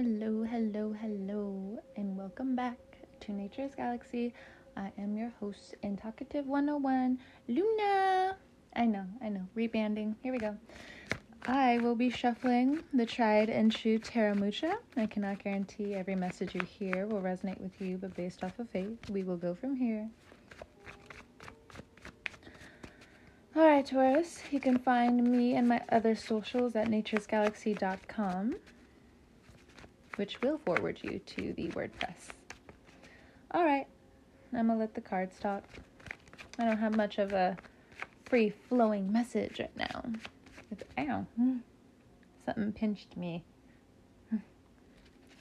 Hello, hello, hello, and welcome back to Nature's Galaxy. I am your host and talkative 101, Luna. I know, I know, rebanding. Here we go. I will be shuffling the tried and true Tarot Mucha. I cannot guarantee every message you hear will resonate with you, but based off of faith, we will go from here. Alright, Taurus, you can find me and my other socials at naturesgalaxy.com, which will forward you to the WordPress. Alright, I'm gonna let the cards talk. I don't have much of a free flowing message right now. It's, ow, something pinched me.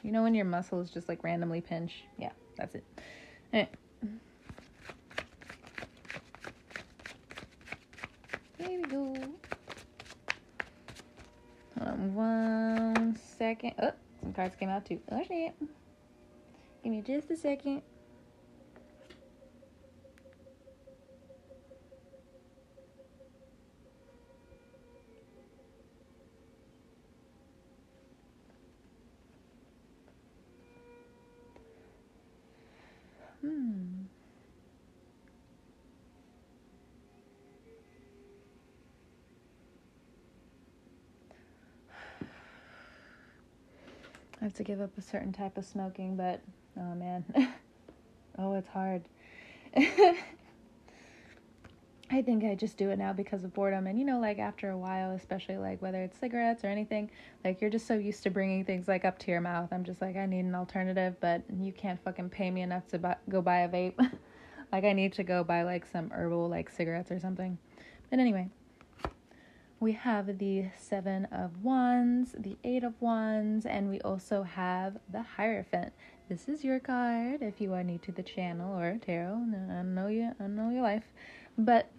You know when your muscles just like randomly pinch? Yeah, that's it. Alright. Here we go. On one second. Oh, cards came out too. Oh shit. Give me just a second. To give up a certain type of smoking, but oh man. oh, it's hard. I think I just do it now because of boredom. And you know, like after a while, especially like whether it's cigarettes or anything, like you're just so used to bringing things like up to your mouth. I'm just like, I need an alternative, but you can't fucking pay me enough to go buy a vape. like I need to go buy like some herbal like cigarettes or something. But anyway, we have the Seven of Wands, the Eight of Wands, and we also have the Hierophant. This is your card if you are new to the channel or tarot. I know you, I know your life, but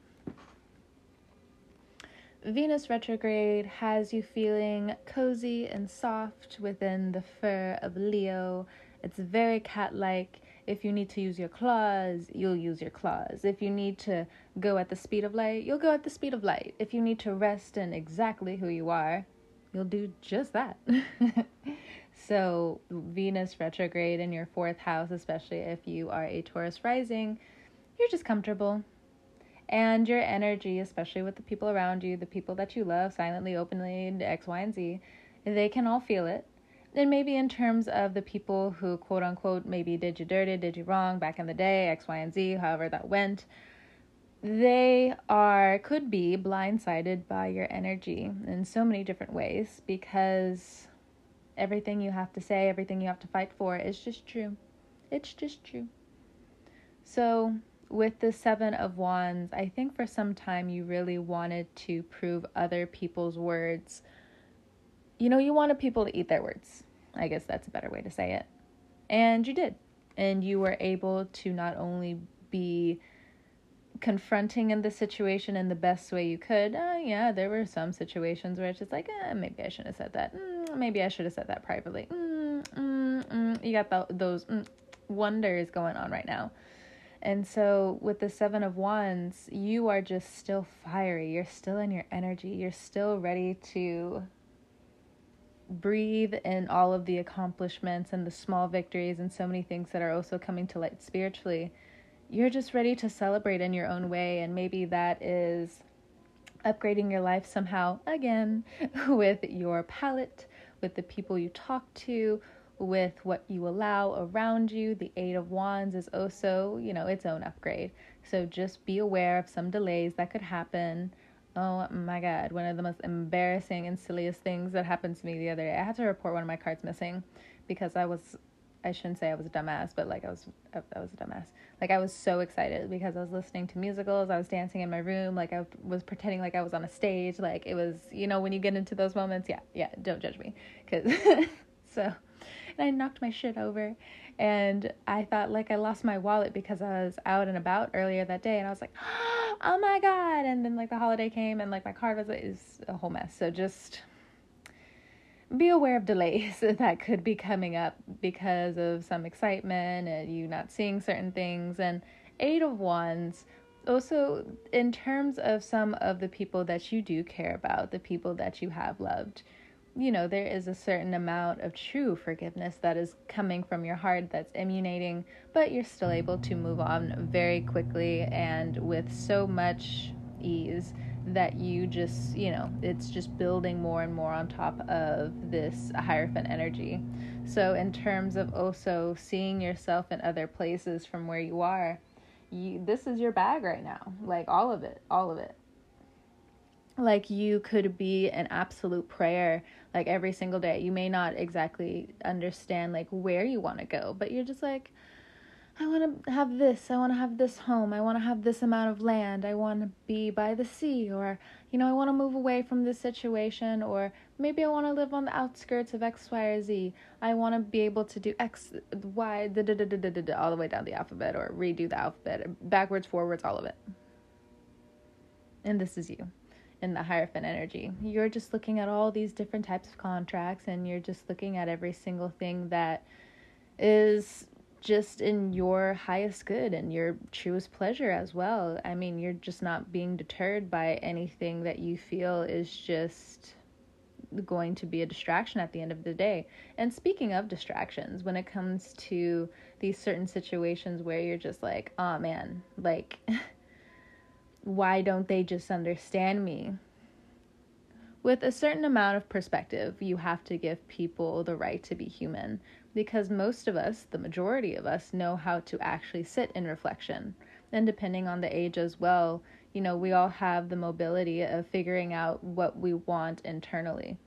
Venus retrograde has you feeling cozy and soft within the fur of Leo. It's very cat like. If you need to use your claws, you'll use your claws. If you need to go at the speed of light, you'll go at the speed of light. If you need to rest in exactly who you are, you'll do just that. so, Venus retrograde in your fourth house, especially if you are a Taurus rising, you're just comfortable. And your energy, especially with the people around you, the people that you love, silently, openly, X, Y, and Z, they can all feel it and maybe in terms of the people who quote unquote maybe did you dirty, did you wrong back in the day, X, Y, and Z, however that went, they are could be blindsided by your energy in so many different ways because everything you have to say, everything you have to fight for is just true. It's just true. So, with the Seven of Wands, I think for some time you really wanted to prove other people's words you know, you wanted people to eat their words. I guess that's a better way to say it. And you did. And you were able to not only be confronting in the situation in the best way you could. Uh, yeah, there were some situations where it's just like, eh, maybe I shouldn't have said that. Mm, maybe I should have said that privately. Mm, mm, mm. you got the, those mm, wonders going on right now. And so, with the Seven of Wands, you are just still fiery. You're still in your energy. You're still ready to breathe in all of the accomplishments and the small victories and so many things that are also coming to light spiritually, you're just ready to celebrate in your own way. And maybe that is upgrading your life somehow again with your palette, with the people you talk to, with what you allow around you. The Eight of Wands is also, you know, its own upgrade. So just be aware of some delays that could happen. Oh my god, one of the most embarrassing and silliest things that happened to me the other day. I had to report one of my cards missing because I was I shouldn't say I was a dumbass, but like I was I was a dumbass. Like I was so excited because I was listening to musicals, I was dancing in my room, like I was pretending like I was on a stage, like it was, you know, when you get into those moments, yeah, yeah, don't judge me cuz so and I knocked my shit over and I thought like I lost my wallet because I was out and about earlier that day and I was like, "Oh my god." And then like the holiday came and like my card was is a whole mess. So just be aware of delays that could be coming up because of some excitement and you not seeing certain things and 8 of wands also in terms of some of the people that you do care about, the people that you have loved you know, there is a certain amount of true forgiveness that is coming from your heart that's emanating, but you're still able to move on very quickly and with so much ease that you just, you know, it's just building more and more on top of this Hierophant energy. So, in terms of also seeing yourself in other places from where you are, you, this is your bag right now. Like all of it, all of it. Like you could be an absolute prayer like every single day. You may not exactly understand like where you want to go, but you're just like, I want to have this. I want to have this home. I want to have this amount of land. I want to be by the sea or you know, I want to move away from this situation or maybe I want to live on the outskirts of X, Y, or Z. I want to be able to do X, Y, da, da, da, da, da, da, all the way down the alphabet or redo the alphabet backwards, forwards, all of it. And this is you in the Hierophant energy. You're just looking at all these different types of contracts and you're just looking at every single thing that is just in your highest good and your truest pleasure as well. I mean, you're just not being deterred by anything that you feel is just going to be a distraction at the end of the day. And speaking of distractions, when it comes to these certain situations where you're just like, oh man, like, why don't they just understand me? With a certain amount of perspective, you have to give people the right to be human because most of us, the majority of us, know how to actually sit in reflection. And depending on the age as well, you know, we all have the mobility of figuring out what we want internally.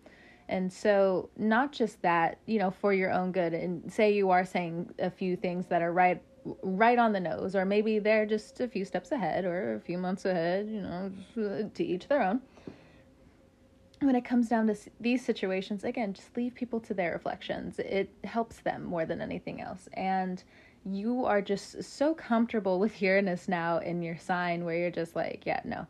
And so, not just that, you know, for your own good, and say you are saying a few things that are right right on the nose, or maybe they're just a few steps ahead or a few months ahead, you know, uh, to each their own. When it comes down to these situations, again, just leave people to their reflections. It helps them more than anything else. And you are just so comfortable with Uranus now in your sign where you're just like, yeah, no,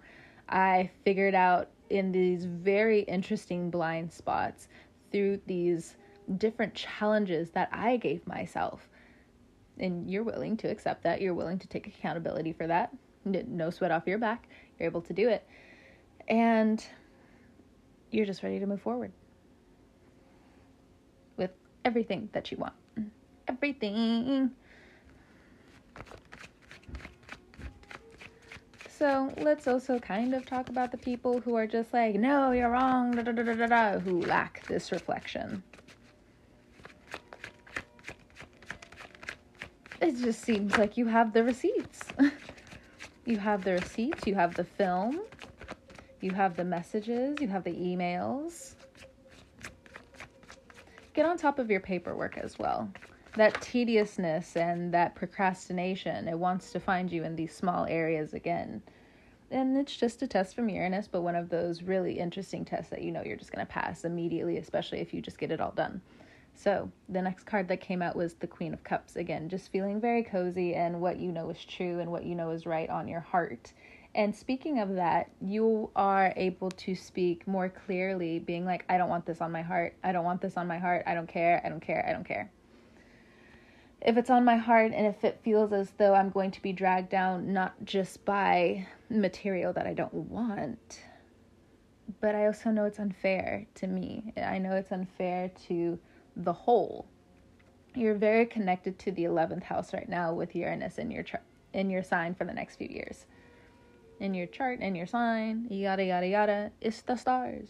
I figured out in these very interesting blind spots through these different challenges that I gave myself and you're willing to accept that, you're willing to take accountability for that, no sweat off your back, you're able to do it. And you're just ready to move forward with everything that you want. Everything. So let's also kind of talk about the people who are just like, no, you're wrong, da, da, da, who lack this reflection. It just seems like you have the receipts. you have the receipts, you have the film, you have the messages, you have the emails. Get on top of your paperwork as well. That tediousness and that procrastination, it wants to find you in these small areas again. And it's just a test from Uranus, but one of those really interesting tests that you know you're just going to pass immediately, especially if you just get it all done. So the next card that came out was the Queen of Cups. Again, just feeling very cozy and what you know is true and what you know is right on your heart. And speaking of that, you are able to speak more clearly, being like, I don't want this on my heart. I don't want this on my heart. I don't care. I don't care. I don't care. If it's on my heart and if it feels as though I'm going to be dragged down, not just by material that I don't want, but I also know it's unfair to me. I know it's unfair to the whole. You're very connected to the 11th house right now with Uranus in your chart in your sign for the next few years. In your chart, in your sign, yada yada yada, it's the stars.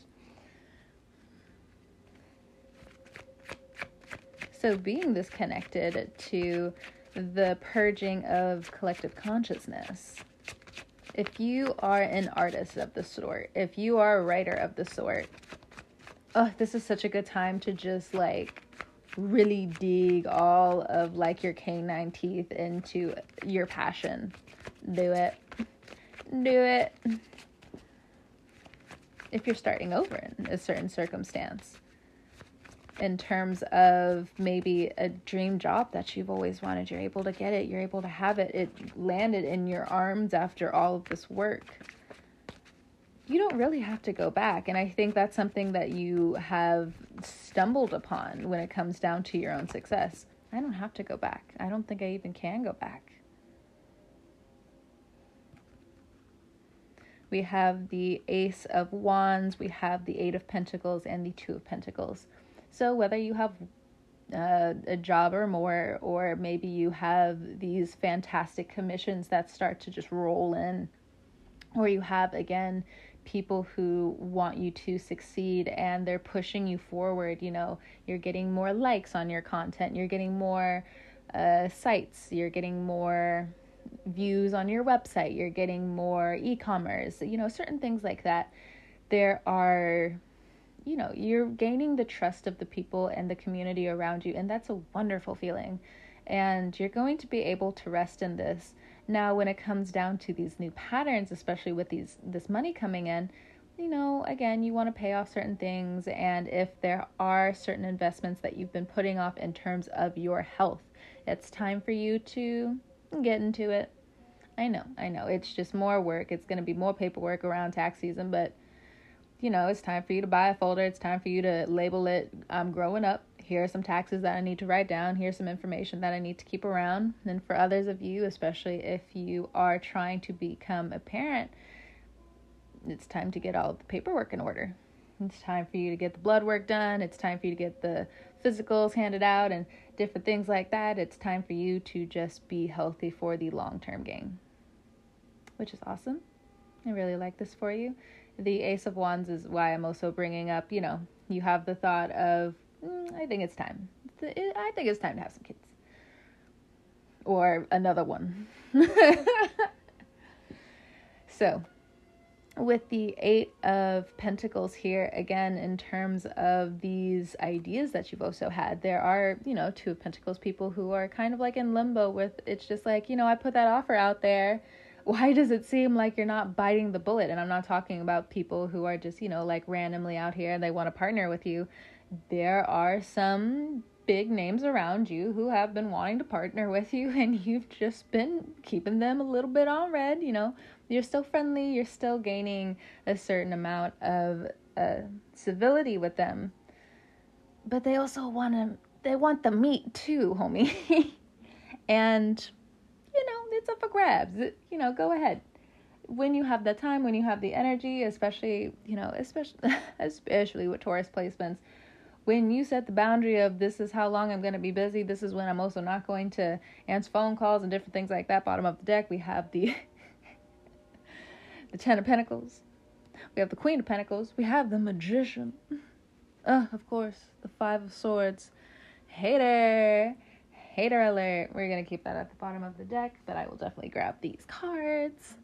So being this connected to the purging of collective consciousness. If you are an artist of the sort, if you are a writer of the sort, oh, this is such a good time to just like really dig all of like your canine teeth into your passion. Do it. Do it. If you're starting over in a certain circumstance, in terms of maybe a dream job that you've always wanted, you're able to get it, you're able to have it, it landed in your arms after all of this work you don't really have to go back. And I think that's something that you have stumbled upon when it comes down to your own success. I don't have to go back. I don't think I even can go back. we have the Ace of Wands, we have the Eight of Pentacles, and the Two of Pentacles. So, whether you have uh, a job or more, or maybe you have these fantastic commissions that start to just roll in, or you have again people who want you to succeed and they're pushing you forward. You know, you're getting more likes on your content, you're getting more uh, sites, you're getting more views on your website, you're getting more e commerce, you know, certain things like that. There are, you know, you're gaining the trust of the people and the community around you, and that's a wonderful feeling. And you're going to be able to rest in this. Now, when it comes down to these new patterns, especially with these this money coming in, you know, again, you want to pay off certain things, and if there are certain investments that you've been putting off in terms of your health, it's time for you to get into it. I know, I know. It's just more work. It's going to be more paperwork around tax season, but you know, it's time for you to buy a folder. It's time for you to label it I'm growing up. Here are some taxes that I need to write down. Here's some information that I need to keep around. And for others of you, especially if you are trying to become a parent, it's time to get all the paperwork in order. It's time for you to get the blood work done. It's time for you to get the physicals handed out and different things like that. It's time for you to just be healthy for the long term gain, which is awesome. I really like this for you. The Ace of Wands is why I'm also bringing up, you know, you have the thought of, I think it's time. I think it's time to have some kids. Or another one. so, with the Eight of Pentacles here, again, in terms of these ideas that you've also had, there are, you know, Two of Pentacles people who are kind of like in limbo with it's just like, you know, I put that offer out there. Why does it seem like you're not biting the bullet? And I'm not talking about people who are just, you know, like randomly out here and they want to partner with you. There are some big names around you who have been wanting to partner with you and you've just been keeping them a little bit on read, you know you're still friendly, you're still gaining a certain amount of uh, civility with them. But they also want to, they want the meat too, homie. and, you know, it's up for grabs. You know, go ahead. When you have the time, when you have the energy, especially, you know, especially, especially with Taurus placements, when you set the boundary of this is how long I'm going to be busy, this is when I'm also not going to answer phone calls and different things like that, bottom of the deck, we have the the Ten of Pentacles. We have the Queen of Pentacles. We have the Magician. Uh, of course, the Five of Swords. Hater. Hater alert. We're going to keep that at the bottom of the deck, but I will definitely grab these cards.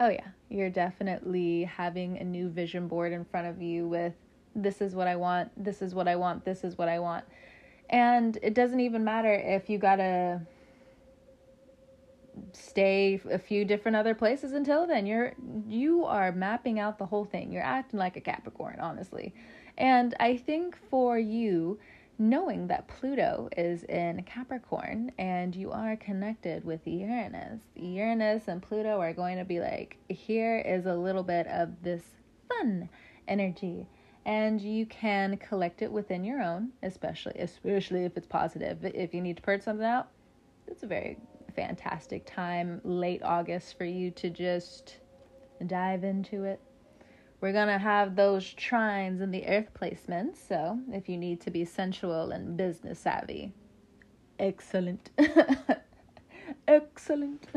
Oh, yeah. You're definitely having a new vision board in front of you with this is what I want, this is what I want, this is what I want. And it doesn't even matter if you got to stay a few different other places until then. You're you are mapping out the whole thing. You're acting like a capricorn honestly. And i think for you knowing that pluto is in capricorn and you are connected with uranus. Uranus and pluto are going to be like here is a little bit of this fun energy. And you can collect it within your own especially especially if it's positive. If you need to purge something out it's a very fantastic time, late August, for you to just dive into it. We're going to have those trines in the earth placements, so if you need to be sensual and business savvy, excellent. excellent.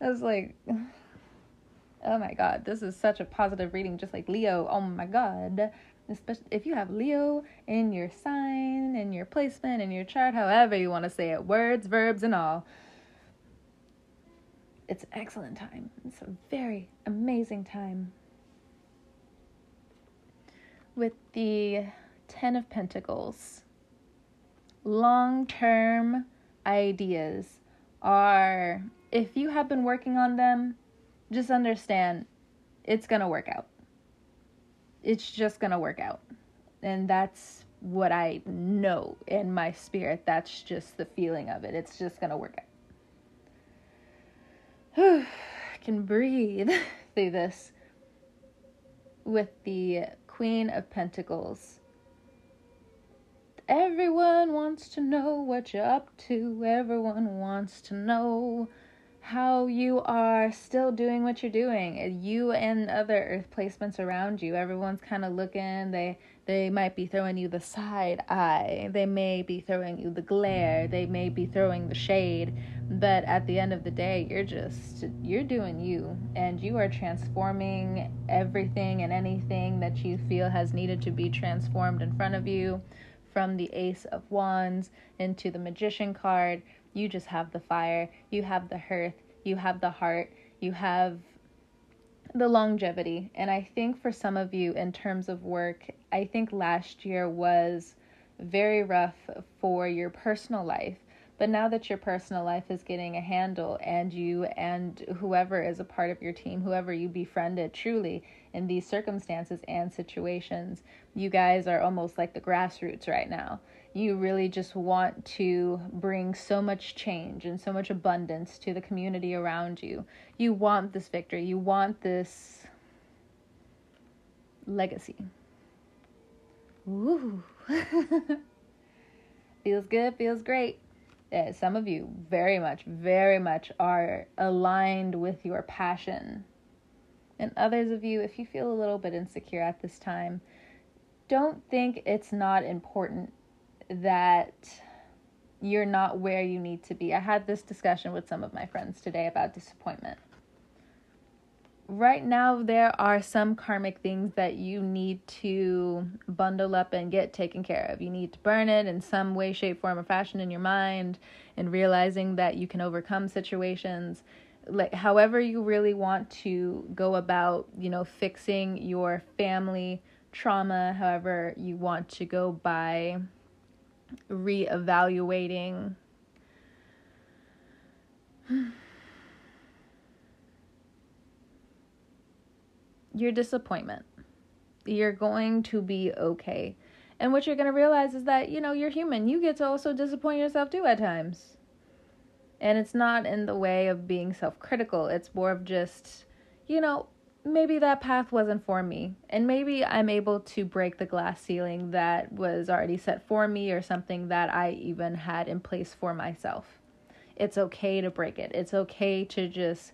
I was like, oh my god, this is such a positive reading, just like Leo. Oh my god especially if you have Leo in your sign, in your placement, in your chart, however you want to say it, words, verbs, and all. It's an excellent time. It's a very amazing time. With the Ten of Pentacles, long term ideas are, if you have been working on them, just understand it's going to work out it's just going to work out. And that's what I know in my spirit. That's just the feeling of it. It's just going to work out. I can breathe through this with the Queen of Pentacles. Everyone wants to know what you're up to. Everyone wants to know how you are still doing what you're doing. You and other earth placements around you, everyone's kind of looking. They they might be throwing you the side eye. They may be throwing you the glare. They may be throwing the shade. But at the end of the day, you're just you're doing you and you are transforming everything and anything that you feel has needed to be transformed in front of you from the ace of wands into the magician card you just have the fire, you have the hearth, you have the heart, you have the longevity. And I think for some of you, in terms of work, I think last year was very rough for your personal life. But now that your personal life is getting a handle and you and whoever is a part of your team, whoever you befriended truly in these circumstances and situations, you guys are almost like the grassroots right now you really just want to bring so much change and so much abundance to the community around you. You want this victory, you want this legacy. Ooh. feels good, feels great. Yeah, some of you very much, very much are aligned with your passion. And others of you, if you feel a little bit insecure at this time, don't think it's not important that you're not where you need to be. I had this discussion with some of my friends today about disappointment. Right now, there are some karmic things that you need to bundle up and get taken care of. You need to burn it in some way, shape, form, or fashion in your mind and realizing that you can overcome situations. Like, however, you really want to go about, you know, fixing your family trauma, however, you want to go by reevaluating your disappointment. You're going to be okay. And what you're going to realize is that, you know, you're human. You get to also disappoint yourself too at times. And it's not in the way of being self critical, it's more of just, you know, maybe that path wasn't for me. And maybe I'm able to break the glass ceiling that was already set for me or something that I even had in place for myself. It's okay to break it. It's okay to just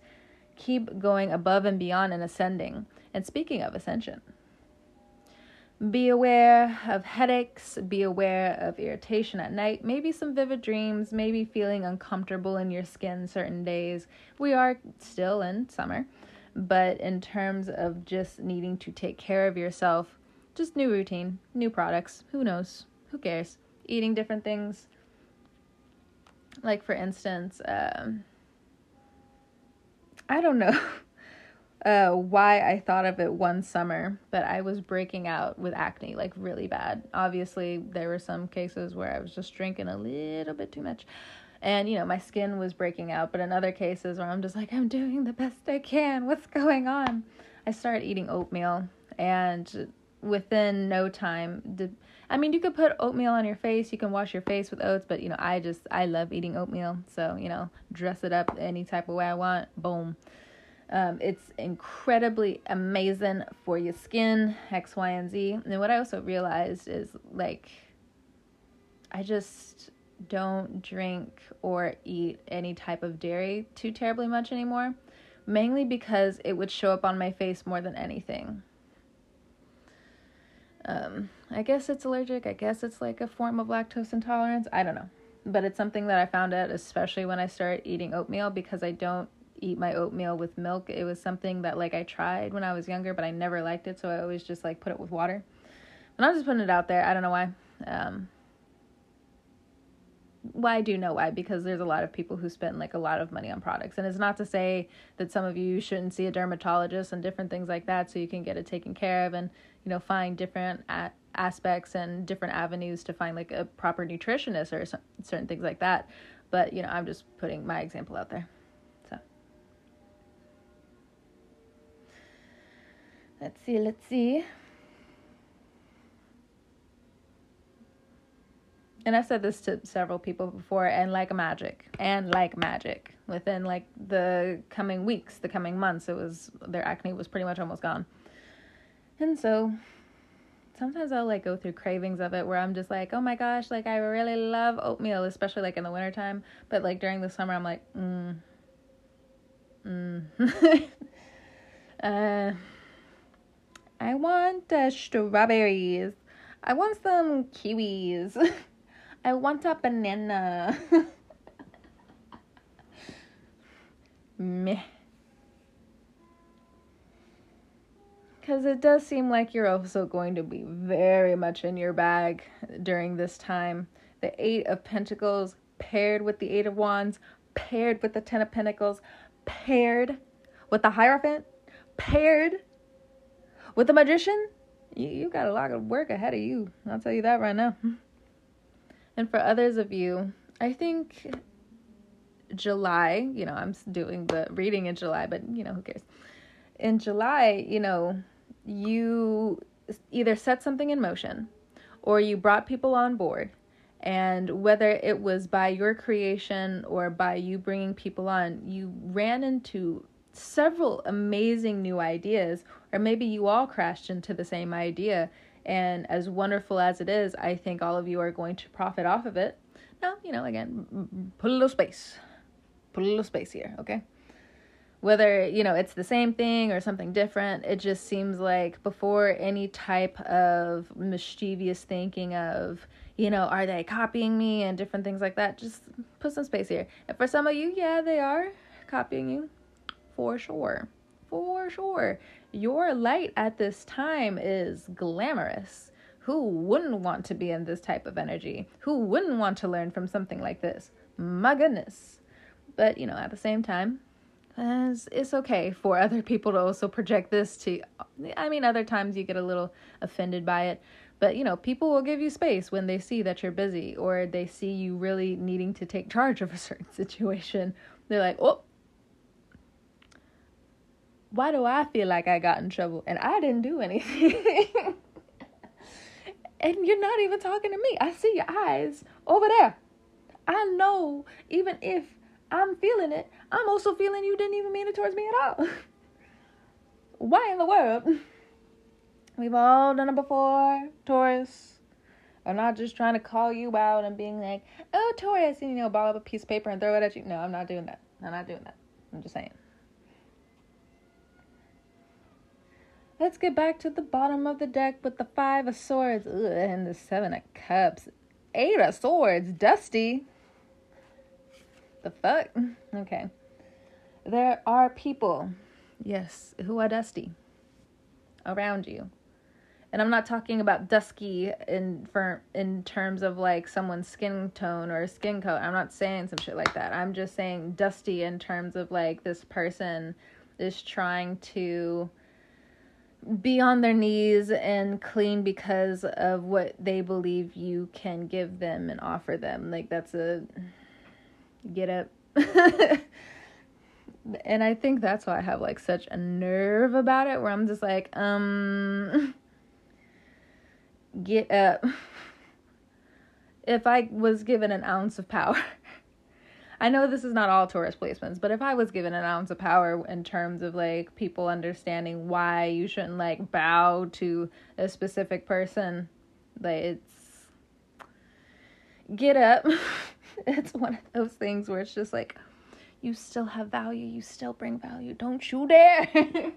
keep going above and beyond and ascending. And speaking of ascension, be aware of headaches, be aware of irritation at night, maybe some vivid dreams, maybe feeling uncomfortable in your skin certain days. We are still in summer but in terms of just needing to take care of yourself, just new routine, new products. Who knows? Who cares? Eating different things. Like, for instance, um, I don't know uh, why I thought of it one summer, but I was breaking out with acne like really bad. Obviously, there were some cases where I was just drinking a little bit too much and you know my skin was breaking out but in other cases where i'm just like i'm doing the best i can. What's going on? I started eating oatmeal and within no time did i mean you could put oatmeal on your face you can wash your face with oats but you know i just i love eating oatmeal so you know dress it up any type of way i want boom um, it's incredibly amazing for your skin x y and z and what i also realized is like i just don't drink or eat any type of dairy too terribly much anymore, mainly because it would show up on my face more than anything. Um, I guess it's allergic. I guess it's like a form of lactose intolerance. I don't know. But it's something that I found out, especially when I started eating oatmeal, because I don't eat my oatmeal with milk. It was something that like I tried when I was younger, but I never liked it, so I always just like put it with water. And I'm just putting it out there. I don't know why. Um, well, I do know why because there's a lot of people who spend like a lot of money on products, and it's not to say that some of you shouldn't see a dermatologist and different things like that, so you can get it taken care of and you know find different a- aspects and different avenues to find like a proper nutritionist or certain things like that. But you know, I'm just putting my example out there. Let's see, let's see. and I've said this to several people before, and like magic, and like magic, within like the coming weeks, the coming months, it was their acne was pretty much almost gone. And so sometimes I'll like go through cravings of it where I'm just like, oh my gosh, like I really love oatmeal, especially like in the wintertime. But like during the summer, I'm like, mm, Mm. uh, I want uh, strawberries. I want some kiwis. I want a banana. Meh. Because it does seem like you're also going to be very much in your bag during this time. The Eight of Pentacles paired with the Eight of Wands, paired with the Ten of Pentacles, paired with the Hierophant, paired with the Magician. You, you got a lot of work ahead of you. I'll tell you that right now. And for others of you, I think July, you know, I'm doing the reading in July, but you know, who cares? In July, you know, you either set something in motion or you brought people on board. And whether it was by your creation or by you bringing people on, you ran into several amazing new ideas, or maybe you all crashed into the same idea. And as wonderful as it is, I think all of you are going to profit off of it. Now, you know, again, put a little space. Put a little space here, okay? whether you know it's the same thing or something different it just seems like before any type of mischievous thinking of you know are they copying me and different things like that just put some space here and for some of you yeah they are copying you for sure for sure your light at this time is glamorous. Who wouldn't want to be in this type of energy? Who wouldn't want to learn from something like this? My goodness. But you know at the same time as it's okay for other people to also project this to I mean other times you get a little offended by it. But you know people will give you space when they see that you're busy or they see you really needing to take charge of a certain situation. They're like oh why do I feel like I got in trouble and I didn't do anything and you're not even talking to me I see your eyes over there I know even if I'm feeling it. I'm also feeling you didn't even mean it towards me at all. Why in the world? We've all done it before, Taurus. I'm not just trying to call you out and being like, oh, Taurus, and you know, ball up a piece of paper and throw it at you. No, I'm not doing that. I'm not doing that. I'm just saying. Let's get back to the bottom of the deck with the Five of Swords Ugh, and the Seven of Cups. Eight of Swords, Dusty. The fuck? Okay. There are people, yes, who are dusty around you. And I'm not talking about dusky in for in terms of like someone's skin tone or skin color. I'm not saying some shit like that. I'm just saying dusty in terms of like this person is trying to be on their knees and clean because of what they believe you can give them and offer them. Like that's a get up. and I think that's why I have like such a nerve about it where I'm just like, um get up. if I was given an ounce of power. I know this is not all Taurus placements, but if I was given an ounce of power in terms of like people understanding why you shouldn't like bow to a specific person, like it's get up. it's one of those things where it's just like, you still have value, you still bring value. Don't you dare.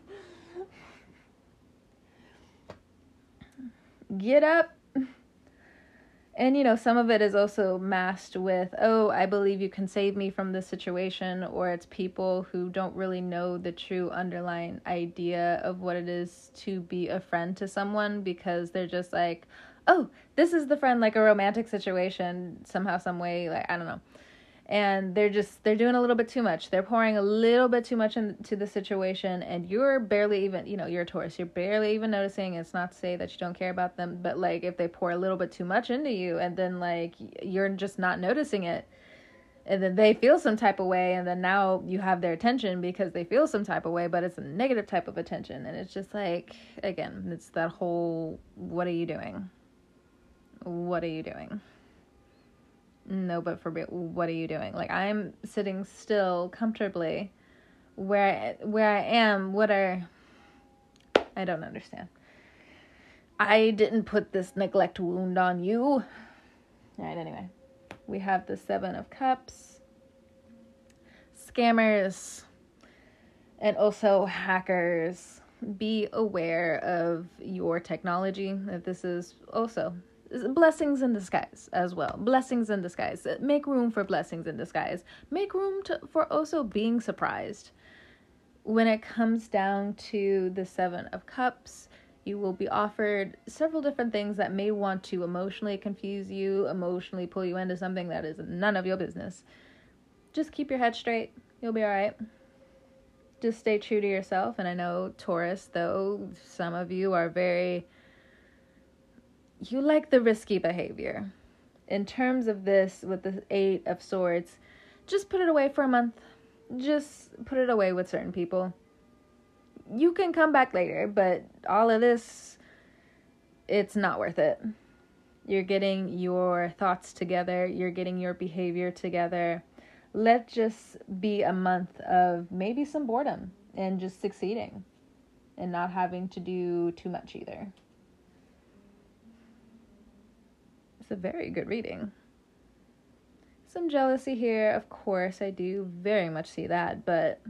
Get up. And you know, some of it is also masked with, oh, I believe you can save me from this situation, or it's people who don't really know the true underlying idea of what it is to be a friend to someone because they're just like, oh, this is the friend, like a romantic situation, somehow, some way, like, I don't know. And they're just, they're doing a little bit too much. They're pouring a little bit too much into the situation, and you're barely even, you know, you're a Taurus, you're barely even noticing. It's not to say that you don't care about them, but like if they pour a little bit too much into you, and then like you're just not noticing it, and then they feel some type of way and then now you have their attention because they feel some type of way but it's a negative type of attention and it's just like again it's that whole what are you doing what are you doing? No, but for what are you doing? Like I'm sitting still comfortably where where I am. What are I don't understand. I didn't put this neglect wound on you. All right, anyway. We have the 7 of cups. Scammers. And also, hackers, be aware of your technology. That this is also blessings in disguise as well. Blessings in disguise. Uh, make room for blessings in disguise. Make room to, for also being surprised. When it comes down to the Seven of Cups, you will be offered several different things that may want to emotionally confuse you, emotionally pull you into something that is none of your business. Just keep your head straight. You'll be all right. Just stay true to yourself. And I know, Taurus, though, some of you are very. You like the risky behavior. In terms of this, with the Eight of Swords, just put it away for a month. Just put it away with certain people you can come back later, but all of this, it's not worth it. You're getting your thoughts together, you're getting your behavior together. Let just be a month of maybe some boredom and just succeeding and not having to do too much either. It's a very good reading. Some jealousy here, of course, I do very much see that, but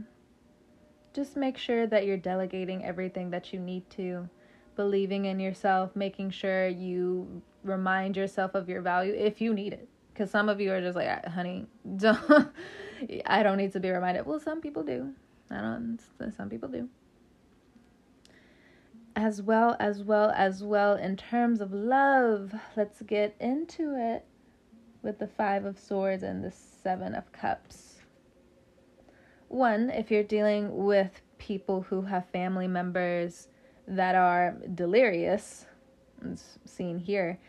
just make sure that you're delegating everything that you need to, believing in yourself, making sure you remind yourself of your value if you need it. Because some of you are just like, honey, don't, I don't need to be reminded. Well, some people do. I don't, some people do. As well, as well, as well, in terms of love, let's get into it with the Five of Swords and the Seven of Cups one, if you're dealing with people who have family members that are delirious, as seen here,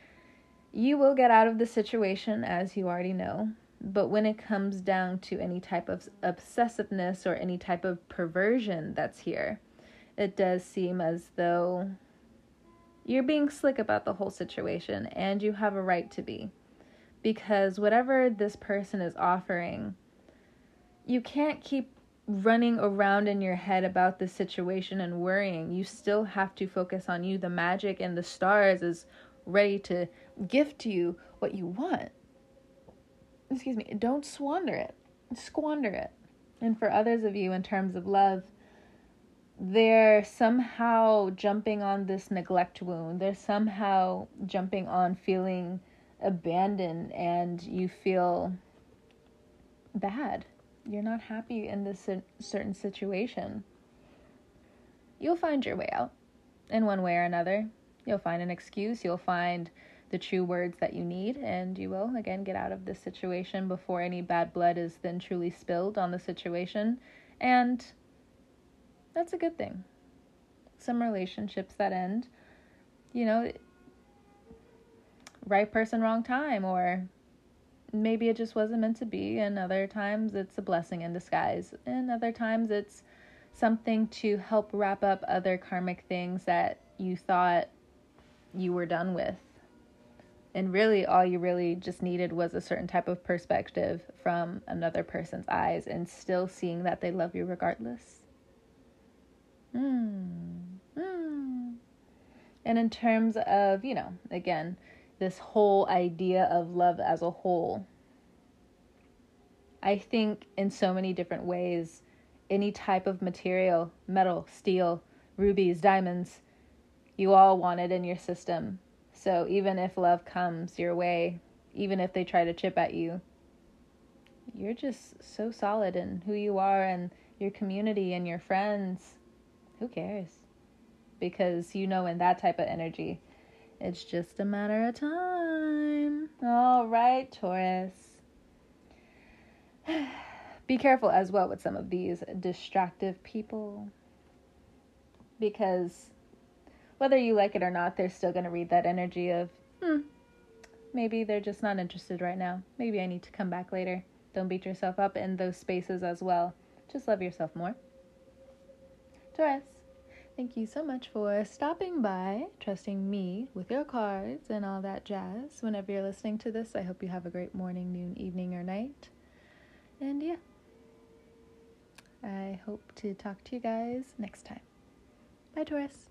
you will get out of the situation as you already know. But when it comes down to any type of obsessiveness or any type of perversion that's here, it does seem as though you're being slick about the whole situation and you have a right to be. Because whatever this person is offering, you can't keep running around in your head about the situation and worrying. You still have to focus on you. The magic and the stars is ready to gift you what you want. Excuse me. Don't squander it. Squander it. And for others of you, in terms of love, they're somehow jumping on this neglect wound. They're somehow jumping on feeling abandoned, and you feel bad you're not happy in this certain situation, you'll find your way out in one way or another. You'll find an excuse, you'll find the true words that you need, and you will again get out of this situation before any bad blood is then truly spilled on the situation. And that's a good thing. Some relationships that end, you know, right person, wrong time, or maybe it just wasn't meant to be, and other times it's a blessing in disguise, and other times it's something to help wrap up other karmic things that you thought you were done with. And really, all you really just needed was a certain type of perspective from another person's eyes and still seeing that they love you regardless. Hmm. Hmm. And in terms of, you know, again, this whole idea of love as a whole. I think in so many different ways, any type of material, metal, steel, rubies, diamonds, you all want it in your system. So even if love comes your way, even if they try to chip at you, you're just so solid in who you are and your community and your friends. Who cares? Because you know, in that type of energy, it's just a matter of time. All right, Taurus. Be careful as well with some of these distractive people. Because whether you like it or not, they're still going to read that energy of, hmm, maybe they're just not interested right now. Maybe I need to come back later. Don't beat yourself up in those spaces as well. Just love yourself more. Taurus. Thank you so much for stopping by, trusting me with your cards and all that jazz. Whenever you're listening to this, I hope you have a great morning, noon, evening, or night. And yeah, I hope to talk to you guys next time. Bye, Taurus.